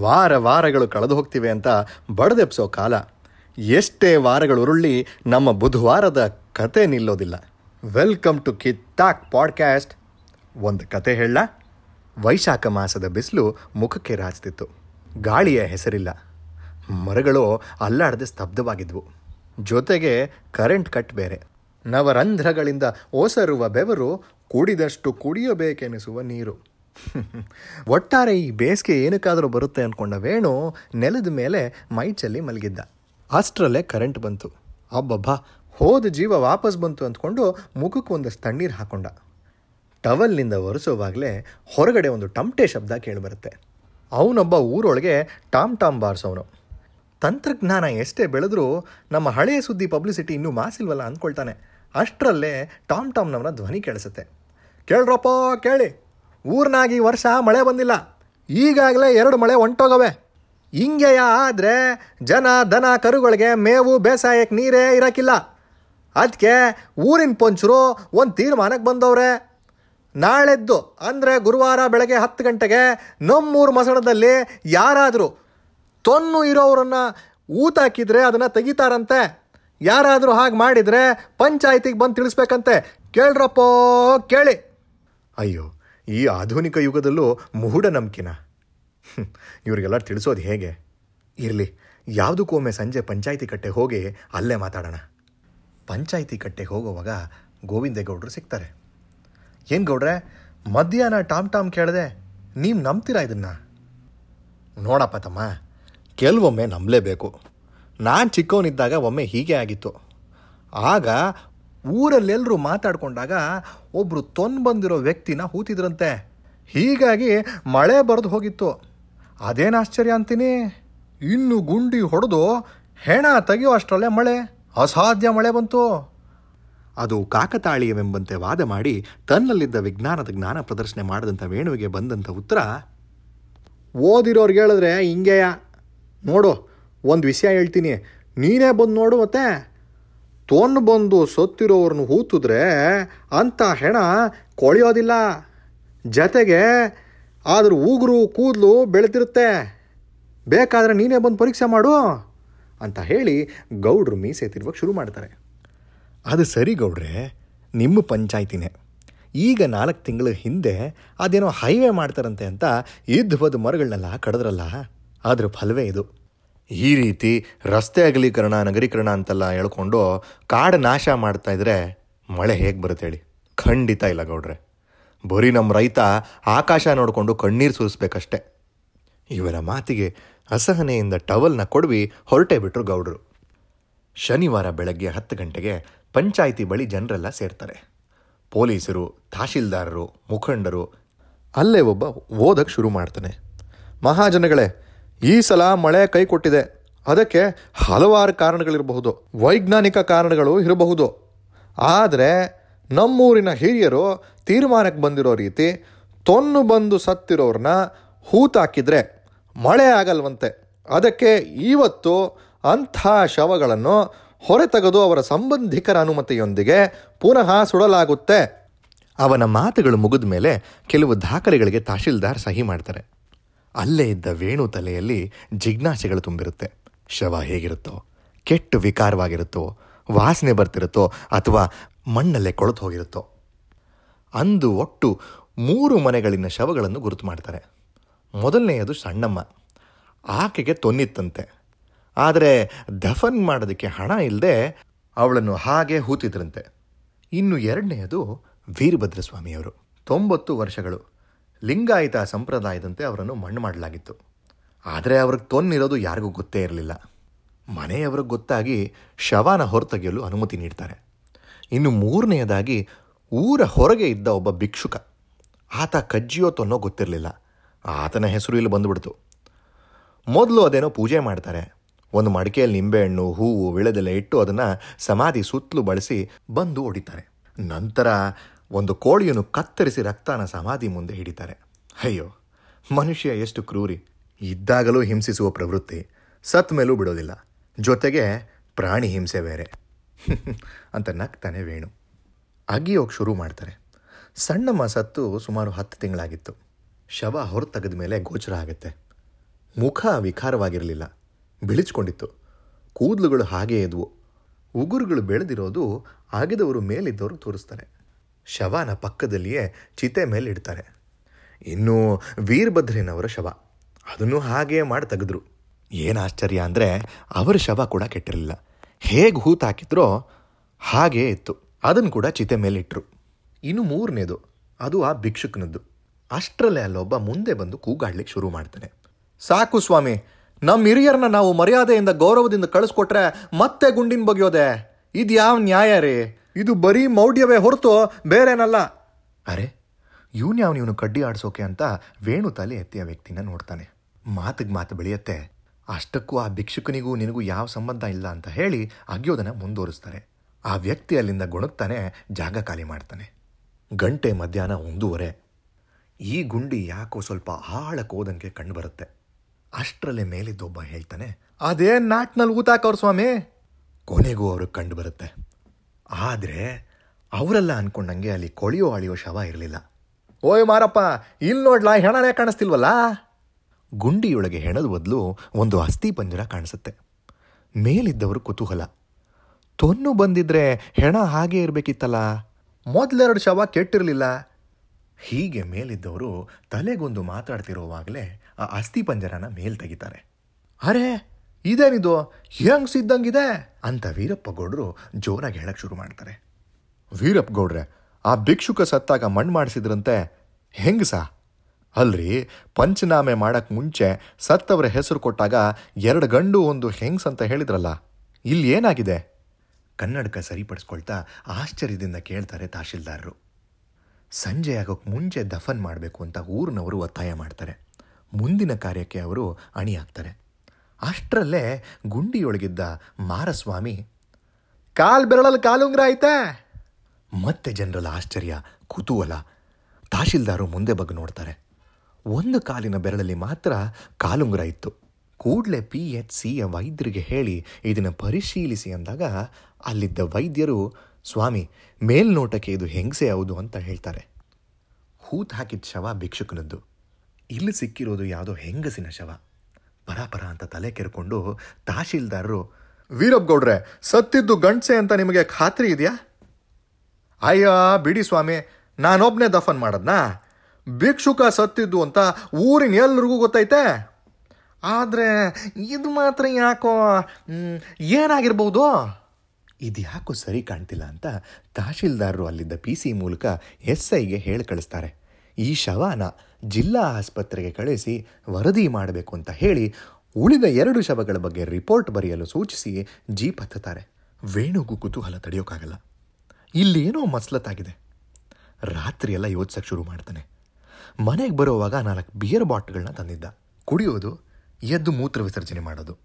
ವಾರ ವಾರಗಳು ಕಳೆದು ಹೋಗ್ತಿವೆ ಅಂತ ಬಡದೆಪ್ಸೋ ಕಾಲ. ಎಷ್ಟೇ ವಾರಗಳು ಉರುಳಿ ನಮ್ಮ ಬುಧವಾರದ ಕತೆ ನಿಲ್ಲೋದಿಲ್ಲ. Welcome to Kittak podcast. ಒಂದು ಕತೆ ಹೇಳ. ವೈಶಾಖ ಮಾಸದ ಬಿಸಿಲು ಮುಖಕ್ಕೆ ರಾಚ್ತಿತ್ತು ಗಾಳಿಯ ಹೆಸರಿಲ್ಲ. ಮರಗಳು ಅಲ್ಲಾಡದೆ ಸ್ತಬ್ಧವಾಗಿದ್ವು. ಜೊತೆಗೆ ಕರೆಂಟ್ ಕಟ್ ಬೇರೆ. ನವರಂಧ್ರಗಳಿಂದ ಓಸರುವ ಬೆವರು, ಕುಡಿದಷ್ಟು ಕುಡಿಯಬೇಕೆನಿಸುವ ನೀರು. ಒಟ್ಟಾರೆ ಈ ಬೇಸಿಗೆ ಏನಕ್ಕಾದರೂ ಬರುತ್ತೆ ಅಂದ್ಕೊಂಡ ವೇಣು ನೆಲದ ಮೇಲೆ ಮೈ ಚೆಲ್ಲಿ ಮಲಗಿದ್ದ. ಅಷ್ಟರಲ್ಲೇ ಕರೆಂಟ್ ಬಂತು. ಅಬ್ಬಬ್ಬಾ, ಹೋದ ಜೀವ ವಾಪಸ್ ಬಂತು ಅಂದ್ಕೊಂಡು ಮುಖಕ್ಕೆ ಒಂದಷ್ಟು ತಣ್ಣೀರು ಹಾಕೊಂಡ. ಟವಲ್ನಿಂದ ಒರೆಸೋವಾಗಲೇ ಹೊರಗಡೆ ಒಂದು ಟಮ್ಟೆ ಶಬ್ದ ಕೇಳಿಬರುತ್ತೆ ಅವನೊಬ್ಬ ಊರೊಳಗೆ ಟಾಮ್ ಟಾಮ್ ಬಾರಿಸೋನು ತಂತ್ರಜ್ಞಾನ ಎಷ್ಟೇ ಬೆಳೆದರೂ ನಮ್ಮ ಹಳೆಯ ಸುದ್ದಿ ಪಬ್ಲಿಸಿಟಿ ಇನ್ನೂ ಮಾಸಿಲ್ವಲ್ಲ ಅಂದ್ಕೊಳ್ತಾನೆ ಅಷ್ಟರಲ್ಲೇ ಟಾಮ್ ಟಾಮ್ನವನ ಧ್ವನಿ ಕೇಳಿಸುತ್ತೆ. ಕೇಳ್ರಪ್ಪ, ಕೇಳಿ. ಊರ್ನಾಗ ವರ್ಷ ಮಳೆ ಬಂದಿಲ್ಲ. ಈಗಾಗಲೇ ಎರಡು ಮಳೆ ಹೊಂಟೋಗವೆ ಹಿಂಗೆಯ ಆದರೆ ಜನ, ದನ, ಕರುಗಳಿಗೆ ಮೇವು ಬೇಸಾಯಕ್ಕೆ ನೀರೇ ಇರೋಕ್ಕಿಲ್ಲ ಅದಕ್ಕೆ ಊರಿನ ಪಂಚರು ಒಂದು ತೀರ್ಮಾನಕ್ಕೆ ಬಂದವ್ರೆ. ನಾಳೆದ್ದು ಅಂದರೆ ಗುರುವಾರ ಬೆಳಗ್ಗೆ ಹತ್ತು ಗಂಟೆಗೆ ನಮ್ಮೂರು ಮಸಣದಲ್ಲಿ ಯಾರಾದರೂ ತೊನ್ನು ಇರೋರನ್ನ ಊತ ಹಾಕಿದ್ರೆ ಅದನ್ನು ತೆಗಿತಾರಂತೆ. ಯಾರಾದರೂ ಹಾಗೆ ಮಾಡಿದರೆ ಪಂಚಾಯತಿಗೆ ಬಂದು ತಿಳಿಸ್ಬೇಕಂತೆ. ಕೇಳ್ರಪ್ಪೋ, ಕೇಳಿ. ಅಯ್ಯೋ ಈ ಆಧುನಿಕ ಯುಗದಲ್ಲೂ ಮೂಢನಂಬಿಕೆನ ಇವರಿಗೆಲ್ಲ ತಿಳಿಸೋದು ಹೇಗೆ? ಇರಲಿ ಯಾವುದಕ್ಕೊಮ್ಮೆ ಸಂಜೆ ಪಂಚಾಯಿತಿ ಕಟ್ಟೆ ಹೋಗಿ ಅಲ್ಲೇ ಮಾತಾಡೋಣ. ಪಂಚಾಯಿತಿ ಕಟ್ಟೆಗೆ ಹೋಗುವಾಗ ಗೋವಿಂದೇಗೌಡರು ಸಿಗ್ತಾರೆ. ಏನು ಗೌಡ್ರೆ, ಮಧ್ಯಾಹ್ನ ಟಾಮ್ ಟಾಮ್ ಕೇಳಿದೆ, ನೀವು ನಂಬ್ತೀರಾ ಇದನ್ನು? ನೋಡಪ್ಪ ತಮ್ಮ, ಕೆಲವೊಮ್ಮೆ ನಂಬಲೇಬೇಕು. ನಾನು ಚಿಕ್ಕವನಿದ್ದಾಗ ಒಮ್ಮೆ ಹೀಗೆ ಆಗಿತ್ತು. ಆಗ ಊರಲ್ಲೆಲ್ಲರೂ ಮಾತಾಡ್ಕೊಂಡಾಗ ಒಬ್ಬರು ತೊನ್ ಬಂದಿರೋ ವ್ಯಕ್ತಿನ ಹೂತಿದ್ರಂತೆ. ಹೀಗಾಗಿ ಮಳೆ ಬರೆದು ಹೋಗಿತ್ತು. ಅದೇನು ಆಶ್ಚರ್ಯ ಅಂತೀನಿ? ಇನ್ನು ಗುಂಡಿ ಹೊಡೆದು ಹೆಣ ತೆಗೆಯೋ ಅಷ್ಟರಲ್ಲೇ ಮಳೆ, ಅಸಾಧ್ಯ ಮಳೆ ಬಂತು. ಅದು ಕಾಕತಾಳೀಯವೆಂಬಂತೆ ವಾದ ಮಾಡಿ ತನ್ನಲ್ಲಿದ್ದ ವಿಜ್ಞಾನದ ಜ್ಞಾನ ಪ್ರದರ್ಶನೆ ಮಾಡಿದಂಥ ವೇಣುವಿಗೆ ಬಂದಂಥ ಉತ್ತರ, ಓದಿರೋರ್ಗೆ ಹೇಳಿದ್ರೆ ಹಿಂಗೆಯ. ನೋಡು, ಒಂದು ವಿಷಯ ಹೇಳ್ತೀನಿ. ನೀನೇ ಬಂದು ನೋಡು ಮತ್ತೆ. ತೊನ್ ಬಂದು ಸತ್ತಿರೋವ್ರನ್ನ ಹೂತಿದ್ರೆ ಅಂಥ ಹೆಣ ಕೊಳೆಯೋದಿಲ್ಲ. ಜತೆಗೆ ಆದ್ರ ಉಗುರು ಕೂದಲು ಬೆಳೆದಿರುತ್ತೆ. ಬೇಕಾದರೆ ನೀನೇ ಬಂದು ಪರೀಕ್ಷೆ ಮಾಡು ಅಂತ ಹೇಳಿ ಗೌಡ್ರು ಮೀಸೆ ತಿರುವಾಗ ಶುರು ಮಾಡ್ತಾರೆ. ಅದು ಸರಿ ಗೌಡ್ರೆ, ನಿಮ್ಮ ಪಂಚಾಯ್ತಿನೇ. ಈಗ ನಾಲ್ಕು ತಿಂಗಳ ಹಿಂದೆ ಅದೇನೋ ಹೈವೇ ಮಾಡ್ತಾರಂತೆ ಅಂತ ಇದ್ವದ ಮರಗಳನ್ನೆಲ್ಲ ಕಡಿದ್ರಲ್ಲ? ಅದ್ರ ಫಲವೇ ಇದು. ಈ ರೀತಿ ರಸ್ತೆ ಅಗಲೀಕರಣ, ನಗರೀಕರಣ ಅಂತೆಲ್ಲ ಹೇಳ್ಕೊಂಡು ಕಾಡು ನಾಶ ಮಾಡ್ತಾ ಇದ್ರೆ ಮಳೆ ಹೇಗೆ ಬರುತ್ತೆ ಹೇಳಿ? ಖಂಡಿತ ಇಲ್ಲ ಗೌಡ್ರೆ. ಬರೀ ನಮ್ಮ ರೈತ ಆಕಾಶ ನೋಡಿಕೊಂಡು ಕಣ್ಣೀರು ಸುರಿಸ್ಬೇಕಷ್ಟೆ. ಇವರ ಮಾತಿಗೆ ಅಸಹನೆಯಿಂದ ಟವಲ್ನ ಕೊಡ್ವಿ ಹೊರಟೇ ಬಿಟ್ರು ಗೌಡ್ರು. ಶನಿವಾರ ಬೆಳಗ್ಗೆ ಹತ್ತು ಗಂಟೆಗೆ ಪಂಚಾಯಿತಿ ಬಳಿ ಜನರೆಲ್ಲ ಸೇರ್ತಾರೆ. ಪೊಲೀಸರು, ತಹಶೀಲ್ದಾರರು, ಮುಖಂಡರು, ಅಲ್ಲೇ ಒಬ್ಬ ಓದಕ್ಕೆ ಶುರು ಮಾಡ್ತಾನೆ. ಮಹಾಜನಗಳೇ ಈ ಸಲ ಮಳೆ ಕೈ ಕೊಟ್ಟಿದೆ. ಅದಕ್ಕೆ ಹಲವಾರು ಕಾರಣಗಳಿರಬಹುದು. ವೈಜ್ಞಾನಿಕ ಕಾರಣಗಳು ಇರಬಹುದು. ಆದರೆ ನಮ್ಮೂರಿನ ಹಿರಿಯರು ತೀರ್ಮಾನಕ್ಕೆ ಬಂದಿರೋ ರೀತಿ ತೊನ್ನು ಬಂದು ಸತ್ತಿರೋರನ್ನ ಹೂತಾಕಿದ್ರೆ ಮಳೆ ಆಗಲ್ವಂತೆ. ಅದಕ್ಕೆ ಇವತ್ತು ಅಂಥ ಶವಗಳನ್ನು ಹೊರತೆಗೆದು ಅವರ ಸಂಬಂಧಿಕರ ಅನುಮತಿಯೊಂದಿಗೆ ಪುನಃ ಸುಡಲಾಗುತ್ತೆ. ಅವನ ಮಾತುಗಳು ಮುಗಿದ ಮೇಲೆ ಕೆಲವು ದಾಖಲೆಗಳಿಗೆ ತಹಶೀಲ್ದಾರ್ ಸಹಿ ಮಾಡ್ತಾರೆ. ಅಲ್ಲೇ ಇದ್ದ ವೇಣು ತಲೆಯಲ್ಲಿ ಜಿಜ್ಞಾಸೆಗಳು ತುಂಬಿರುತ್ತೆ. ಶವ ಹೇಗಿರುತ್ತೋ, ಕೆಟ್ಟು ವಿಕಾರವಾಗಿರುತ್ತೋ, ವಾಸನೆ ಬರ್ತಿರುತ್ತೋ ಅಥವಾ ಮಣ್ಣಲ್ಲೇ ಕೊಳೆತು ಹೋಗಿರುತ್ತೋ. ಅಂದು ಒಟ್ಟು ಮೂರು ಮನೆಗಳಿನ ಶವಗಳನ್ನು ಗುರುತು ಮಾಡ್ತಾರೆ. ಮೊದಲನೆಯದು ಸಣ್ಣಮ್ಮ. ಆಕೆಗೆ ತೊನ್ನಿತ್ತಂತೆ. ಆದರೆ ದಫನ್ ಮಾಡೋದಕ್ಕೆ ಹಣ ಇಲ್ಲದೆ ಅವಳನ್ನು ಹಾಗೆ ಹೂತಿದ್ರಂತೆ. ಇನ್ನು ಎರಡನೆಯದು ವೀರಭದ್ರಸ್ವಾಮಿಯವರು. ತೊಂಬತ್ತು ವರ್ಷಗಳು. ಲಿಂಗಾಯತ ಸಂಪ್ರದಾಯದಂತೆ ಅವರನ್ನು ಮಣ್ಣು ಮಾಡಲಾಗಿತ್ತು. ಆದರೆ ಅವ್ರಿಗೆ ತೊನ್ನಿರೋದು ಯಾರಿಗೂ ಗೊತ್ತೇ ಇರಲಿಲ್ಲ. ಮನೆಯವ್ರಿಗೆ ಗೊತ್ತಾಗಿ ಶವನ ಹೊರತೆಗೆಯಲು ಅನುಮತಿ ನೀಡ್ತಾರೆ. ಇನ್ನು ಮೂರನೆಯದಾಗಿ ಊರ ಹೊರಗೆ ಇದ್ದ ಒಬ್ಬ ಭಿಕ್ಷುಕ. ಆತ ಕಜ್ಜಿಯೋ ತೊನ್ನೋ ಗೊತ್ತಿರಲಿಲ್ಲ. ಆತನ ಹೆಸರು ಇಲ್ಲಿ ಬಂದುಬಿಡ್ತು. ಮೊದಲು ಅದೇನೋ ಪೂಜೆ ಮಾಡ್ತಾರೆ. ಒಂದು ಮಡಿಕೆಯಲ್ಲಿ ನಿಂಬೆಹಣ್ಣು, ಹೂವು, ವಿಳೆದೆಲೆ ಇಟ್ಟು ಅದನ್ನು ಸಮಾಧಿ ಸುತ್ತಲೂ ಬಳಸಿ ಬಂದು ಹೊಡಿತಾರೆ ನಂತರ ಒಂದು ಕೋಳಿಯನ್ನು ಕತ್ತರಿಸಿ ರಕ್ತನ ಸಮಾಧಿ ಮುಂದೆ ಹಿಡಿತಾರೆ. ಅಯ್ಯೋ, ಮನುಷ್ಯ ಎಷ್ಟು ಕ್ರೂರಿ. ಇದ್ದಾಗಲೂ ಹಿಂಸಿಸುವ ಪ್ರವೃತ್ತಿ ಸತ್ ಮೇಲೂ ಬಿಡೋದಿಲ್ಲ. ಜೊತೆಗೆ ಪ್ರಾಣಿ ಹಿಂಸೆ ಬೇರೆ. ಅಂತ ನಗ್ತಾನೆ ವೇಣು. ಅಗಿಯೋಗಿ ಶುರು ಮಾಡ್ತಾರೆ. ಸಣ್ಣಮ್ಮ ಸತ್ತು ಸುಮಾರು ಹತ್ತು ತಿಂಗಳಾಗಿತ್ತು. ಶವ ಹೊರ ತೆಗೆದ ಮೇಲೆ ಗೋಚರ ಆಗುತ್ತೆ. ಮುಖ ವಿಕಾರವಾಗಿರಲಿಲ್ಲ. ಬಿಳಿಚ್ಕೊಂಡಿತ್ತು. ಕೂದಲುಗಳು ಹಾಗೇ ಇದ್ವು ಉಗುರುಗಳು ಬೆಳೆದಿರೋದು ಆಗಿದವರು ಮೇಲಿದ್ದವರು ತೋರಿಸ್ತಾರೆ. ಶವನ ಪಕ್ಕದಲ್ಲಿಯೇ ಚಿತೆ ಮೇಲೆ ಇಡ್ತಾರೆ ಇನ್ನು ವೀರಭದ್ರನವರ ಶವ. ಅದನ್ನು ಹಾಗೇ ಮಾಡಿ ತೆಗೆದ್ರು. ಏನು ಆಶ್ಚರ್ಯ ಅಂದರೆ ಅವರ ಶವ ಕೂಡ ಕೆಟ್ಟಿರಲಿಲ್ಲ. ಹೇಗೆ ಹೂತು ಹಾಕಿದ್ರೋ ಹಾಗೇ ಇತ್ತು. ಅದನ್ನು ಕೂಡ ಚಿತೆ ಮೇಲೆ ಇಟ್ಟರು ಇನ್ನು ಮೂರನೇದು, ಅದು ಆ ಭಿಕ್ಷುಕನದ್ದು. ಅಷ್ಟರಲ್ಲೇ ಅಲ್ಲೊಬ್ಬ ಮುಂದೆ ಬಂದು ಕೂಗಾಡ್ಲಿಕ್ಕೆ ಶುರು ಮಾಡ್ತಾನೆ. ಸಾಕು ಸ್ವಾಮಿ ನಮ್ಮ ಹಿರಿಯರನ್ನ ನಾವು ಮರ್ಯಾದೆಯಿಂದ ಗೌರವದಿಂದ ಕಳಿಸ್ಕೊಟ್ರೆ ಮತ್ತೆ ಗುಂಡಿನ ಬಗೆಯೋದೆ. ಇದು ಯಾವ ನ್ಯಾಯ ರೀ? ಇದು ಬರೀ ಮೌಢ್ಯವೇ ಹೊರತು ಬೇರೇನಲ್ಲ. ಅರೆ, ಇವನ್ ಯಾವ ಇವನು ಕಡ್ಡಿ ಆಡಿಸೋಕೆ ಅಂತ ವೇಣು ತಲೆ ಎತ್ತಿಯ ವ್ಯಕ್ತಿನ ನೋಡ್ತಾನೆ. ಮಾತಿಗೆ ಮಾತು ಬೆಳೆಯತ್ತೆ. ಅಷ್ಟಕ್ಕೂ ಆ ಭಿಕ್ಷುಕನಿಗೂ ನಿನಗೂ ಯಾವ ಸಂಬಂಧ ಇಲ್ಲ ಅಂತ ಹೇಳಿ ಅಗ್ಯೋದನ್ನು ಮುಂದುವರಿಸ್ತಾನೆ ಆ ವ್ಯಕ್ತಿ ಅಲ್ಲಿಂದ ಗುಣಕ್ತಾನೆ ಜಾಗ ಖಾಲಿ ಮಾಡ್ತಾನೆ. ಗಂಟೆ ಮಧ್ಯಾಹ್ನ ಒಂದೂವರೆ. ಈ ಗುಂಡಿ ಯಾಕೋ ಸ್ವಲ್ಪ ಆಳಕ್ಕೆ ಹೋದಂಗೆ ಕಂಡುಬರುತ್ತೆ ಅಷ್ಟರಲ್ಲೇ ಮೇಲಿದ್ದೊಬ್ಬ ಹೇಳ್ತಾನೆ ಅದೇ ನಾಟ್ನಲ್ಲಿ ಊತಾಕವ್ರ ಸ್ವಾಮಿ? ಕೊನೆಗೂ ಅವ್ರಿಗೆ ಕಂಡು ಬರುತ್ತೆ. ಆದರೆ ಅವರೆಲ್ಲ ಅನ್ಕೊಂಡಂಗೆ ಅಲ್ಲಿ ಕೊಳಿಯೋ ಅಳಿಯೋ ಶವ ಇರಲಿಲ್ಲ. ಓಯ್ ಮಾರಪ್ಪ ಇಲ್ಲಿ ನೋಡ್ಲಾ, ಹೆಣನೇ ಕಾಣಿಸ್ತಿಲ್ವಲ್ಲ? ಗುಂಡಿಯೊಳಗೆ ಹೆಣದ ಬದಲು ಒಂದು ಅಸ್ಥಿ ಪಂಜರ ಕಾಣಿಸುತ್ತೆ. ಮೇಲಿದ್ದವರು ಕುತೂಹಲ. ತೊನ್ನು ಬಂದಿದ್ರೆ ಹೆಣ ಹಾಗೆ ಇರಬೇಕಿತ್ತಲ್ಲ? ಮೊದಲೆರಡು ಶವ ಕೆಟ್ಟಿರಲಿಲ್ಲ. ಹೀಗೆ ಮೇಲಿದ್ದವರು ತಲೆಗೊಂದು ಮಾತಾಡ್ತಿರುವಾಗಲೇ ಆ ಅಸ್ಥಿ ಪಂಜರನ ಮೇಲ್ ತೆಗಿತಾರೆ. ಅರೆ, ಇದೇನಿದು? ಹೆಂಗ್ ಸಿದ್ದಂಗಿದೆ ಅಂತ ವೀರಪ್ಪ ಗೌಡರು ಜೋರಾಗಿ ಹೇಳಕ್ಕೆ ಶುರು ಮಾಡ್ತಾರೆ. ವೀರಪ್ಪ ಗೌಡ್ರೆ, ಆ ಭಿಕ್ಷುಕ ಸತ್ತಾಗ ಮಣ್ಣು ಮಾಡಿಸಿದ್ರಂತೆ, ಹೆಂಗಸ? ಅಲ್ರಿ, ಪಂಚನಾಮೆ ಮಾಡೋಕ್ಕೆ ಮುಂಚೆ ಸತ್ತವರ ಹೆಸರು ಕೊಟ್ಟಾಗ ಎರಡು ಗಂಡು ಒಂದು ಹೆಂಗ್ಸ್ ಅಂತ ಹೇಳಿದ್ರಲ್ಲ, ಇಲ್ಲಿ ಏನಾಗಿದೆ? ಕನ್ನಡಕ ಸರಿಪಡಿಸ್ಕೊಳ್ತಾ ಆಶ್ಚರ್ಯದಿಂದ ಕೇಳ್ತಾರೆ ತಹಶೀಲ್ದಾರರು. ಸಂಜೆ ಆಗೋಕ್ಕೆ ಮುಂಚೆ ದಫನ್ ಮಾಡಬೇಕು ಅಂತ ಊರಿನವರು ಒತ್ತಾಯ ಮಾಡ್ತಾರೆ. ಮುಂದಿನ ಕಾರ್ಯಕ್ಕೆ ಅವರು ಅಣಿಯಾಗ್ತಾರೆ. ಅಷ್ಟರಲ್ಲೇ ಗುಂಡಿಯೊಳಗಿದ್ದ ಮಾರಸ್ವಾಮಿ, ಕಾಲ್ ಬೆರಳಲ್ಲಿ ಕಾಲುಂಗ್ರ ಆಯ್ತಾ ಮತ್ತೆ ಜನರಲ್ಲ ಆಶ್ಚರ್ಯ, ಕುತೂಹಲ. ತಹಶೀಲ್ದಾರು ಮುಂದೆ ಬಗ್ಗೆ ನೋಡ್ತಾರೆ. ಒಂದು ಕಾಲಿನ ಬೆರಳಲ್ಲಿ ಮಾತ್ರ ಕಾಲುಂಗುರ ಇತ್ತು. ಕೂಡಲೇ ಪಿ ಎಚ್ ಸಿಯ ವೈದ್ಯರಿಗೆ ಹೇಳಿ ಇದನ್ನು ಪರಿಶೀಲಿಸಿ ಅಂದಾಗ ಅಲ್ಲಿದ್ದ ವೈದ್ಯರು, ಸ್ವಾಮಿ, ಮೇಲ್ನೋಟಕ್ಕೆ ಇದು ಹೆಂಗಸೆ ಹೌದು ಅಂತ ಹೇಳ್ತಾರೆ. ಹೂತ್ ಹಾಕಿದ ಶವ ಭಿಕ್ಷುಕನದ್ದು. ಇಲ್ಲಿ ಸಿಕ್ಕಿರೋದು ಯಾವುದೋ ಹೆಂಗಸಿನ ಶವ. ಪರಾಪರ ಅಂತ ತಲೆ ಕೆರ್ಕೊಂಡು ತಹಶೀಲ್ದಾರರು ವೀರಪ್ಪ ಗೌಡ್ರೆ ಸತ್ತಿದ್ದು ಗಂಡ್ಸೆ ಅಂತ ನಿಮಗೆ ಖಾತ್ರಿ ಇದೆಯಾ? ಅಯ್ಯ, ಬಿಡಿ ಸ್ವಾಮಿ, ನಾನೊಬ್ನೇ ದಫನ್ ಮಾಡದ್ನಾ? ಭಿಕ್ಷುಕ ಸತ್ತಿದ್ದು ಅಂತ ಊರಿನ ಎಲ್ರಿಗೂ ಗೊತ್ತೈತೆ? ಆದರೆ ಇದು ಮಾತ್ರ ಯಾಕೋ ಏನಾಗಿರ್ಬೋದು? ಇದು ಯಾಕೋ ಸರಿ ಕಾಣ್ತಿಲ್ಲ ಅಂತ ತಹಶೀಲ್ದಾರರು ಅಲ್ಲಿದ್ದ ಪಿ ಸಿ ಮೂಲಕ ಎಸ್ ಐಗೆ ಹೇಳಿ ಕಳಿಸ್ತಾರೆ. ಈ ಶವನ ಜಿಲ್ಲಾ ಆಸ್ಪತ್ರೆಗೆ ಕಳಿಸಿ ವರದಿ ಮಾಡಬೇಕು ಅಂತ ಹೇಳಿ ಉಳಿದ ಎರಡು ಶವಗಳ ಬಗ್ಗೆ ರಿಪೋರ್ಟ್ ಬರೆಯಲು ಸೂಚಿಸಿ ಜೀಪ್ ಹತ್ತುತ್ತಾರೆ. ವೇಣುಗೂ ಕುತೂಹಲ ತಡೆಯೋಕ್ಕಾಗಲ್ಲ ಇಲ್ಲೇನೋ ಮಸ್ಲತ್ತಾಗಿದೆ. ರಾತ್ರಿ ಎಲ್ಲ ಯೋಚಿಸೋಕ್ಕೆ ಶುರು ಮಾಡ್ತಾನೆ. ಮನೆಗೆ ಬರೋವಾಗ ನಾಲ್ಕು ಬಿಯರ್ ಬಾಟ್ಗಳನ್ನ ತಂದಿದ್ದ. ಕುಡಿಯೋದು, ಎದ್ದು ಮೂತ್ರ ವಿಸರ್ಜನೆ ಮಾಡೋದು.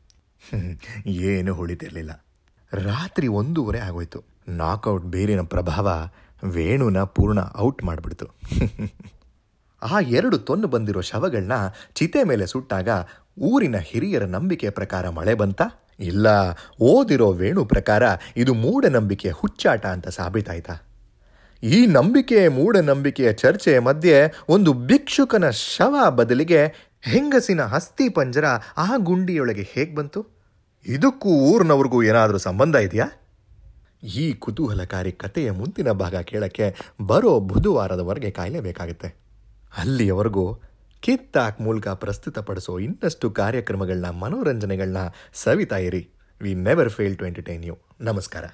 ಏನು ಹೊಳಿತಿರಲಿಲ್ಲ. ರಾತ್ರಿ ಒಂದೂವರೆ ಆಗೋಯ್ತು. ನಾಕ್ಔಟ್ ಬೇರಿನ ಪ್ರಭಾವ ವೇಣುನ ಪೂರ್ಣ ಔಟ್ ಮಾಡಿಬಿಡ್ತು. ಆ ಎರಡು ತೊನ್ನು ಬಂದಿರೋ ಶವಗಳನ್ನ ಚಿತೆ ಮೇಲೆ ಸುಟ್ಟಾಗ ಊರಿನ ಹಿರಿಯರ ನಂಬಿಕೆ ಪ್ರಕಾರ ಮಳೆ ಬಂತ? ಇಲ್ಲ, ಓದಿರೋ ವೇಣು ಪ್ರಕಾರ ಇದು ಮೂಢನಂಬಿಕೆ ಹುಚ್ಚಾಟ ಅಂತ ಸಾಬೀತಾಯ್ತಾ? ಈ ನಂಬಿಕೆ ಮೂಢನಂಬಿಕೆಯ ಚರ್ಚೆಯ ಮಧ್ಯೆ ಒಂದು ಭಿಕ್ಷುಕನ ಶವ ಬದಲಿಗೆ ಹೆಂಗಸಿನ ಹಸ್ತಿ ಪಂಜರ ಆ ಗುಂಡಿಯೊಳಗೆ ಹೇಗೆ ಬಂತು? ಇದಕ್ಕೂ ಊರಿನವ್ರಿಗೂ ಏನಾದರೂ ಸಂಬಂಧ ಇದೆಯಾ? ಈ ಕುತೂಹಲಕಾರಿ ಕಥೆಯ ಮುಂದಿನ ಭಾಗ ಕೇಳಕ್ಕೆ ಬರೋ ಬುಧವಾರದವರೆಗೆ ಕಾಯಲೇಬೇಕಾಗುತ್ತೆ. ಅಲ್ಲಿಯವರೆಗೂ ಕಿತ್ತಾಕ್ ಮೂಲಕ ಪ್ರಸ್ತುತಪಡಿಸೋ ಇನ್ನಷ್ಟು ಕಾರ್ಯಕ್ರಮಗಳನ್ನ, ಮನೋರಂಜನೆಗಳನ್ನ ಸವಿತಾ ಇರಿ. We never fail to entertain you ನಮಸ್ಕಾರ.